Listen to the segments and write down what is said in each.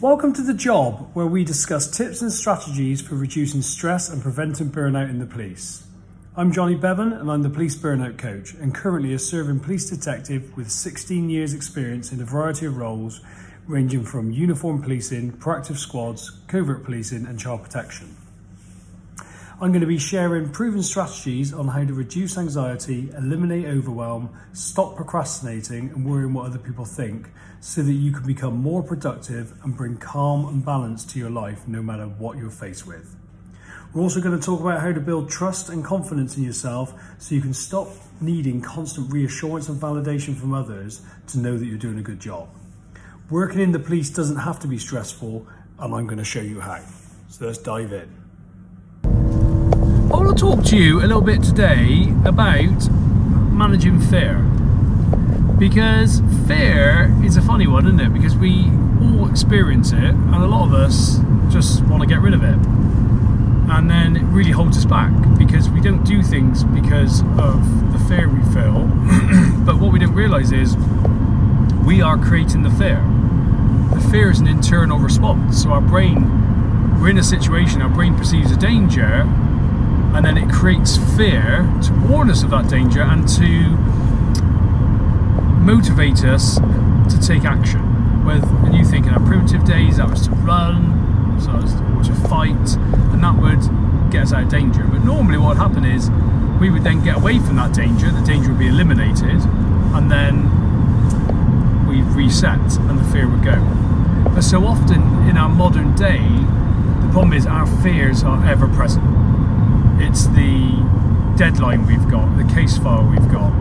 Welcome to The Job, where we discuss tips and strategies for reducing stress and preventing burnout in the police. I'm Jonny Bevan and I'm the police burnout coach and currently a serving police detective with 16 years experience in a variety of roles ranging from uniform policing, proactive squads, covert policing and child protection. I'm going to be sharing proven strategies on how to reduce anxiety, eliminate overwhelm, stop procrastinating and worrying what other people think so that you can become more productive and bring calm and balance to your life no matter what you're faced with. We're also going to talk about how to build trust and confidence in yourself so you can stop needing constant reassurance and validation from others to know that you're doing a good job. Working in the police doesn't have to be stressful, and I'm going to show you how. So let's dive in. I want to talk to you a little bit today about managing fear. Because fear is a funny one, isn't it? Because we all experience it, and a lot of us just want to get rid of it. And then it really holds us back because we don't do things because of the fear we feel. but what we don't realize is we are creating the fear. The fear is an internal response. So our brain, we're in a situation, our brain perceives a danger, and then it creates fear to warn us of that danger and to motivate us to take action. With when you think in our primitive days, that was to run, so was, or to fight, and that would get us out of danger. But normally, what would happen is we would then get away from that danger. The danger would be eliminated, and then we'd reset, and the fear would go. But so often in our modern day, the problem is our fears are ever present it's the deadline we've got, the case file we've got.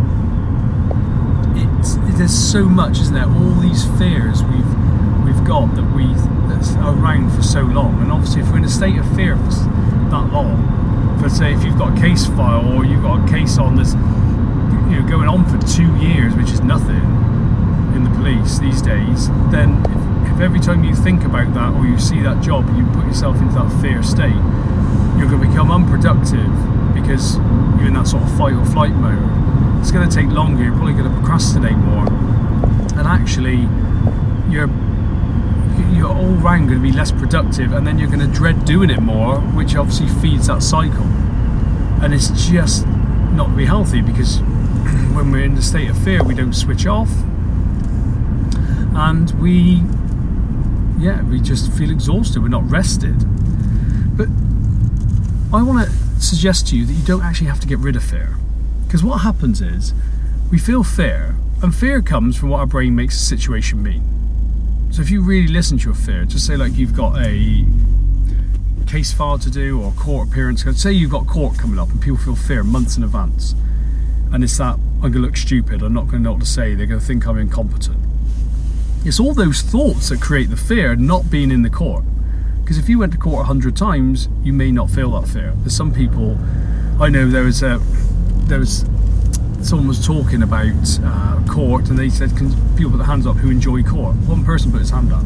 It's, there's so much, isn't there? All these fears we've we've got that we that's around for so long, and obviously, if we're in a state of fear for that long, for say if you've got a case file or you've got a case on that's you know going on for two years, which is nothing in the police these days, then if, if every time you think about that or you see that job, you put yourself into that fear state you're going to become unproductive because you're in that sort of fight or flight mode. It's going to take longer, you're probably going to procrastinate more, and actually, you're you're all round going to be less productive, and then you're going to dread doing it more, which obviously feeds that cycle. And it's just not really healthy because when we're in the state of fear, we don't switch off, and we, yeah, we just feel exhausted. We're not rested. But I want to suggest to you that you don't actually have to get rid of fear. Because what happens is we feel fear, and fear comes from what our brain makes a situation mean. So if you really listen to your fear, just say like you've got a case file to do or court appearance, say you've got court coming up and people feel fear months in advance. And it's that I'm going to look stupid, I'm not going to know what to say, they're going to think I'm incompetent. It's all those thoughts that create the fear, not being in the court. Because if you went to court a hundred times, you may not feel that fear. There's some people. I know there was a there was someone was talking about uh, court, and they said, "Can people put their hands up who enjoy court?" One person put his hand up.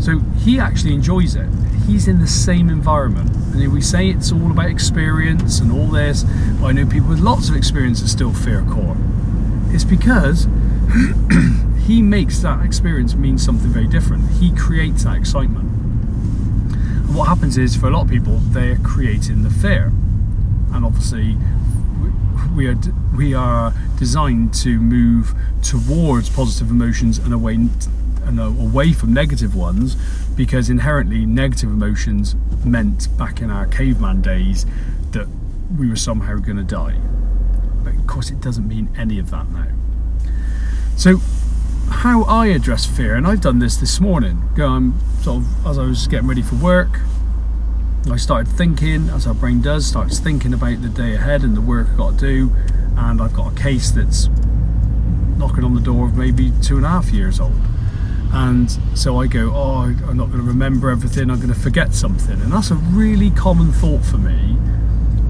So he actually enjoys it. He's in the same environment. And we say it's all about experience and all this, but I know people with lots of experience that still fear court. It's because he makes that experience mean something very different. He creates that excitement And what happens is for a lot of people they're creating the fear and obviously we are we are designed to move towards positive emotions and away and away from negative ones because inherently negative emotions meant back in our caveman days that we were somehow going to die but of course it doesn't mean any of that now so how I address fear, and I've done this this morning. Going sort of as I was getting ready for work, I started thinking, as our brain does, starts thinking about the day ahead and the work I've got to do, and I've got a case that's knocking on the door of maybe two and a half years old. And so I go, oh, I'm not going to remember everything, I'm going to forget something. And that's a really common thought for me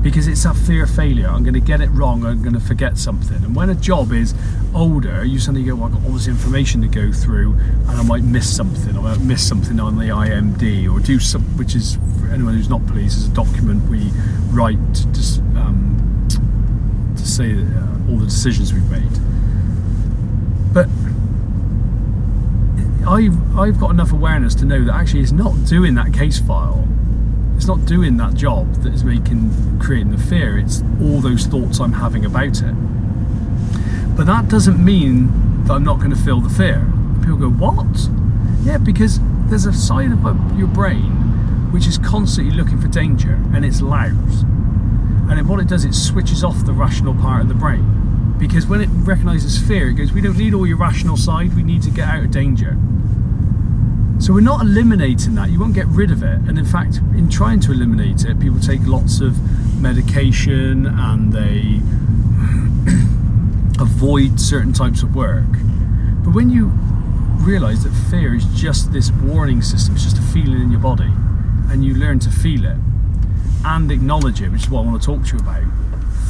because it's that fear of failure. I'm going to get it wrong. I'm going to forget something. And when a job is older, you suddenly go, well, I've got all this information to go through, and I might miss something. I might miss something on the IMD, or do some, which is anyone who's not police, is a document we write to, um, to say uh, all the decisions we've made. But I've, I've got enough awareness to know that actually it's not doing that case file. It's not doing that job that is making creating the fear. It's all those thoughts I'm having about it. But that doesn't mean that I'm not going to feel the fear. People go, What? Yeah, because there's a side of your brain which is constantly looking for danger and it's loud. And what it does, it switches off the rational part of the brain. Because when it recognizes fear, it goes, We don't need all your rational side, we need to get out of danger. So we're not eliminating that. You won't get rid of it. And in fact, in trying to eliminate it, people take lots of medication and they avoid certain types of work. But when you realize that fear is just this warning system, it's just a feeling in your body, and you learn to feel it and acknowledge it, which is what I want to talk to you about,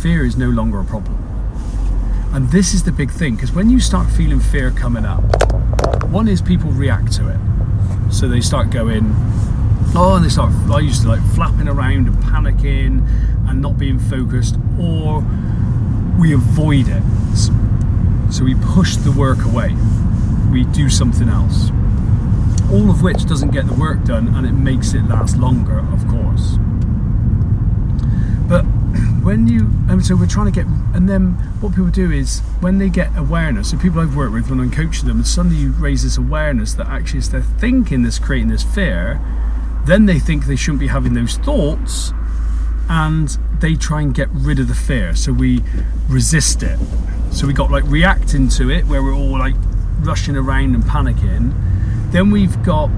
fear is no longer a problem. And this is the big thing because when you start feeling fear coming up, one is people react to it. So they start going, oh, and they start, I used to like flapping around and panicking and not being focused, or we avoid it. So we push the work away, we do something else. All of which doesn't get the work done and it makes it last longer, of course. But when you, and so we're trying to get, and then what people do is when they get awareness, so people I've worked with when I'm coaching them, and suddenly you raise this awareness that actually it's their thinking that's creating this fear, then they think they shouldn't be having those thoughts, and they try and get rid of the fear. So we resist it. So we got like reacting to it, where we're all like rushing around and panicking. Then we've got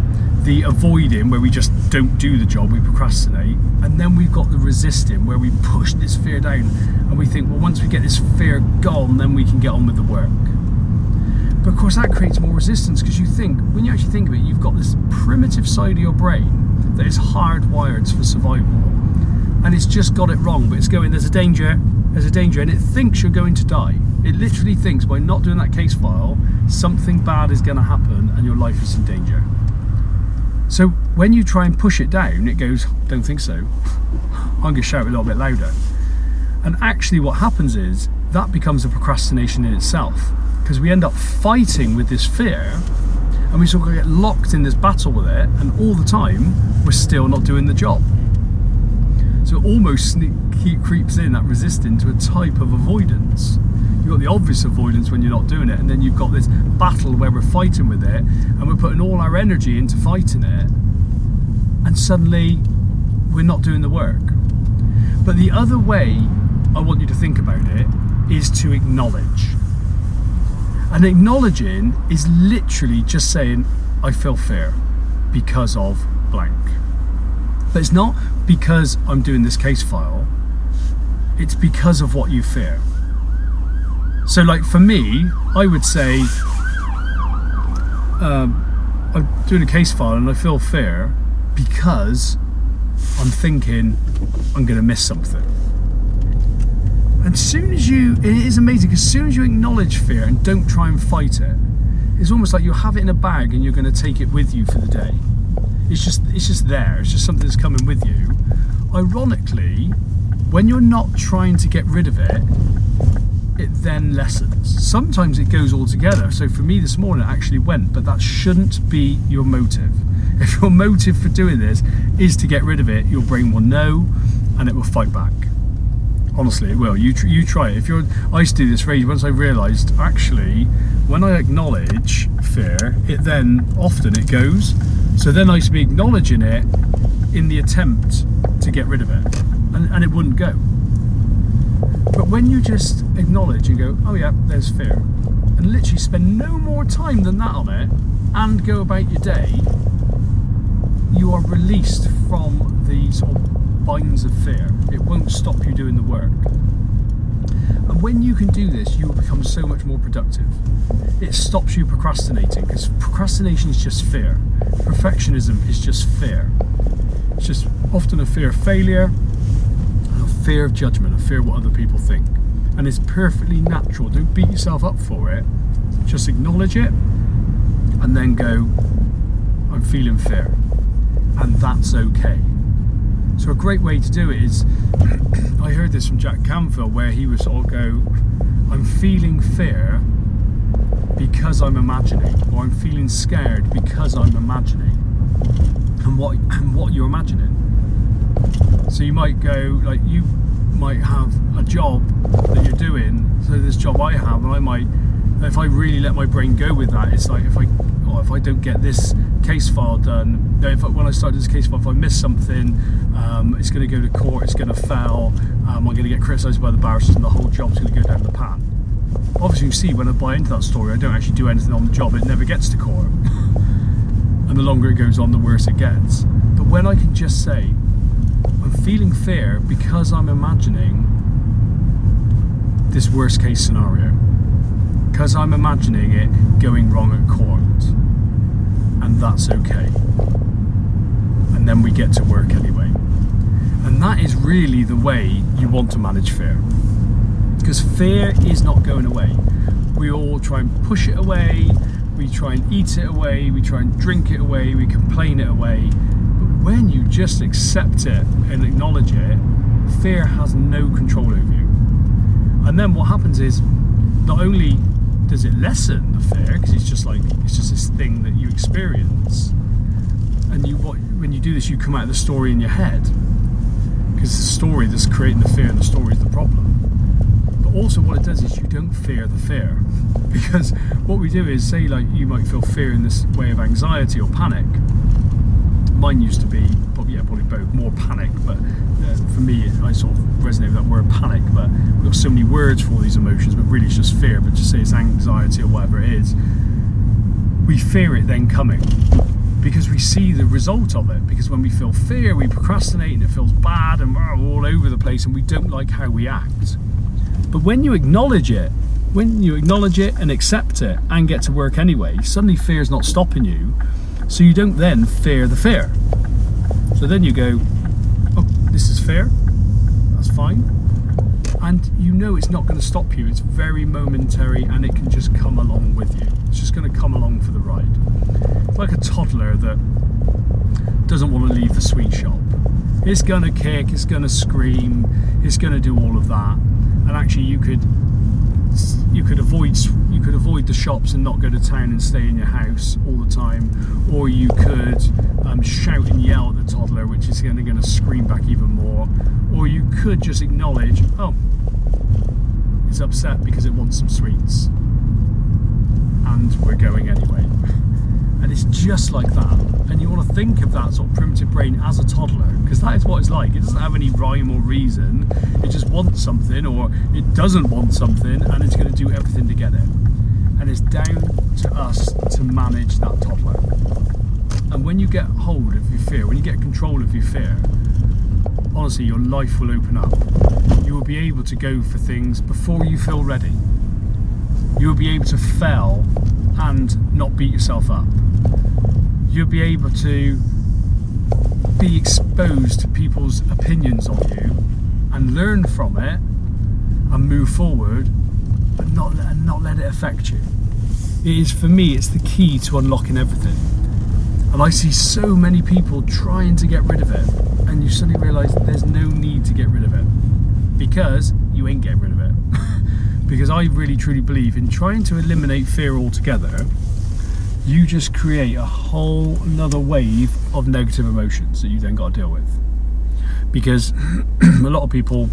the avoiding where we just don't do the job, we procrastinate, and then we've got the resisting where we push this fear down. And we think, well, once we get this fear gone, then we can get on with the work. But of course, that creates more resistance because you think, when you actually think of it, you've got this primitive side of your brain that is hardwired for survival, and it's just got it wrong. But it's going, there's a danger, there's a danger, and it thinks you're going to die. It literally thinks by not doing that case file, something bad is going to happen and your life is in danger. So when you try and push it down, it goes, don't think so. I'm going to shout a little bit louder. And actually, what happens is that becomes a procrastination in itself because we end up fighting with this fear and we sort of get locked in this battle with it, and all the time we're still not doing the job. So it almost sneak, creeps in that resisting to a type of avoidance. You've got the obvious avoidance when you're not doing it, and then you've got this battle where we're fighting with it, and we're putting all our energy into fighting it, and suddenly we're not doing the work. But the other way I want you to think about it is to acknowledge. And acknowledging is literally just saying, I feel fear because of blank. But it's not because I'm doing this case file, it's because of what you fear. So, like for me, I would say um, I'm doing a case file and I feel fear because I'm thinking I'm going to miss something. And soon as you, it is amazing as soon as you acknowledge fear and don't try and fight it, it's almost like you have it in a bag and you're going to take it with you for the day. It's just, it's just there. It's just something that's coming with you. Ironically, when you're not trying to get rid of it, it then lessens. Sometimes it goes all together. So for me this morning, it actually went, but that shouldn't be your motive. If your motive for doing this is to get rid of it, your brain will know and it will fight back. Honestly, it will. You tr- you try it. If you're, I used to do this phrase once I realised actually when I acknowledge fear, it then often it goes. So then I used to be acknowledging it in the attempt to get rid of it, and, and it wouldn't go. But when you just acknowledge and go, oh yeah, there's fear, and literally spend no more time than that on it, and go about your day, you are released from the sort of binds of fear. It won't stop you doing the work. And when you can do this, you will become so much more productive. It stops you procrastinating because procrastination is just fear. Perfectionism is just fear. It's just often a fear of failure, a fear of judgment, a fear of what other people think. And it's perfectly natural. Don't beat yourself up for it. Just acknowledge it and then go, I'm feeling fear. And that's okay. So a great way to do it is, I heard this from Jack Canfield where he was sort of go, I'm feeling fear because I'm imagining, or I'm feeling scared because I'm imagining. And what and what you're imagining. So you might go like you might have a job that you're doing. So this job I have, and I might, if I really let my brain go with that, it's like if I, or if I don't get this case file done, if I, when I start this case file, if I miss something, um, it's going to go to court, it's going to fail, um, I'm going to get criticised by the barristers, and the whole job's going to go down the pan. Obviously, you see when I buy into that story, I don't actually do anything on the job; it never gets to court. and the longer it goes on, the worse it gets. But when I can just say, I'm feeling fear because I'm imagining this worst case scenario. Because I'm imagining it going wrong at court. And that's okay. And then we get to work anyway. And that is really the way you want to manage fear. Because fear is not going away. We all try and push it away, we try and eat it away, we try and drink it away, we complain it away But when you just accept it and acknowledge it, fear has no control over you. And then what happens is, not only does it lessen the fear, because it's just like it's just this thing that you experience, and you what when you do this, you come out of the story in your head, because the story that's creating the fear, and the story is the problem. Also, what it does is you don't fear the fear, because what we do is say like you might feel fear in this way of anxiety or panic. Mine used to be probably yeah probably both more panic but uh, for me I sort of resonate with that word panic but we've got so many words for all these emotions but really it's just fear but just say it's anxiety or whatever it is we fear it then coming. Because we see the result of it. Because when we feel fear we procrastinate and it feels bad and we're all over the place and we don't like how we act but when you acknowledge it when you acknowledge it and accept it and get to work anyway suddenly fear is not stopping you so you don't then fear the fear. So then you go, oh, this is fair, that's fine. And you know it's not going to stop you, it's very momentary and it can just come along with you. It's just going to come along for the ride. It's like a toddler that doesn't want to leave the sweet shop. It's going to kick, it's going to scream, it's going to do all of that. And actually, you could you could avoid you could avoid the shops and not go to town and stay in your house all the time, or you could um, shout and yell at the toddler, which is going to scream back even more, or you could just acknowledge, oh, it's upset because it wants some sweets, and we're going anyway. And it's just like that. And you want to think of that sort of primitive brain as a toddler, because that is what it's like. It doesn't have any rhyme or reason. It just wants something, or it doesn't want something, and it's going to do everything to get it. And it's down to us to manage that toddler. And when you get hold of your fear, when you get control of your fear, honestly, your life will open up. You will be able to go for things before you feel ready. You will be able to fail and not beat yourself up you'll be able to be exposed to people's opinions of you and learn from it and move forward, but not and not let it affect you. It is for me, it's the key to unlocking everything. And I see so many people trying to get rid of it, and you suddenly realise there's no need to get rid of it because you ain't getting rid of it. Because I really truly believe in trying to eliminate fear altogether you just create a whole another wave of negative emotions that you then got to deal with. Because a lot of people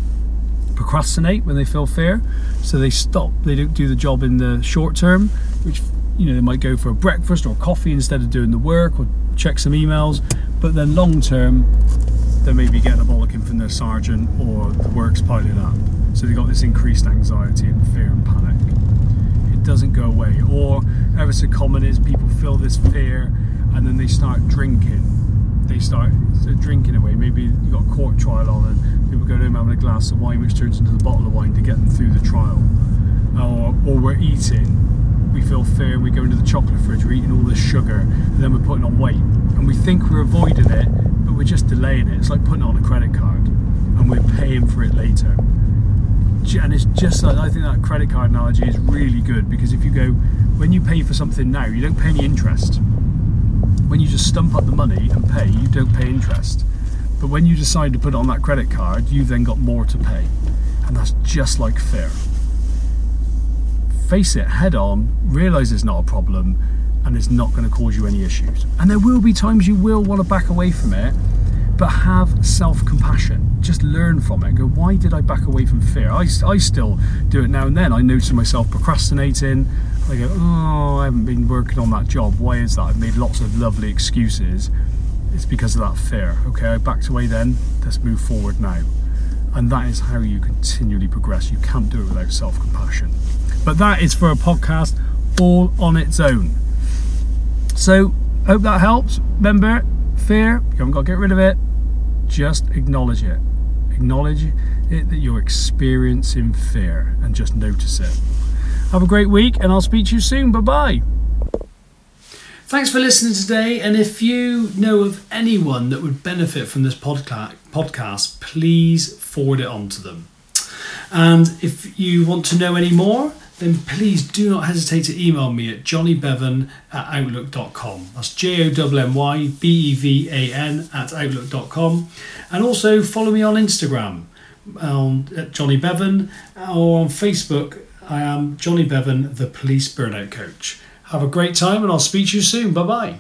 procrastinate when they feel fear, so they stop, they don't do the job in the short term, which you know they might go for a breakfast or coffee instead of doing the work or check some emails, but then long term they may be getting a bollocking from their sergeant or the work's piling up. So they've got this increased anxiety and fear and panic It doesn't go away. Or ever so common is people feel this fear and then they start drinking. They start uh, drinking away. Maybe you've got a court trial on and people go to home having a glass of wine which turns into the bottle of wine to get them through the trial. Or, or we're eating. We feel fear we go into the chocolate fridge, we're eating all this sugar and then we're putting on weight. And we think we're avoiding it, but we're just delaying it. It's like putting on a credit card and we're paying for it later and it's just like I think that credit card analogy is really good because if you go when you pay for something now, you don't pay any interest. When you just stump up the money and pay, you don't pay interest. But when you decide to put it on that credit card, you've then got more to pay. And that's just like fear. face it head on, realize it's not a problem, and it's not going to cause you any issues. And there will be times you will want to back away from it, but have self compassion. Just learn from it. Go, why did I back away from fear? I, I still do it now and then. I notice myself procrastinating. I go, oh, I haven't been working on that job. Why is that? I've made lots of lovely excuses. It's because of that fear. Okay, I backed away then. Let's move forward now. And that is how you continually progress. You can't do it without self compassion. But that is for a podcast all on its own. So, hope that helps. Remember, fear, you haven't got to get rid of it, just acknowledge it. Acknowledge it that you're experiencing fear and just notice it. Have a great week, and I'll speak to you soon. Bye bye. Thanks for listening today. And if you know of anyone that would benefit from this podcast, please forward it on to them. And if you want to know any more, then please do not hesitate to email me at jonnybevan at outlook.com. That's J O M M Y B E V A N at outlook.com. And also follow me on Instagram um, at Jonny Bevan or on Facebook. I am Jonny Bevan, the police burnout coach. Have a great time and I'll speak to you soon. Bye bye.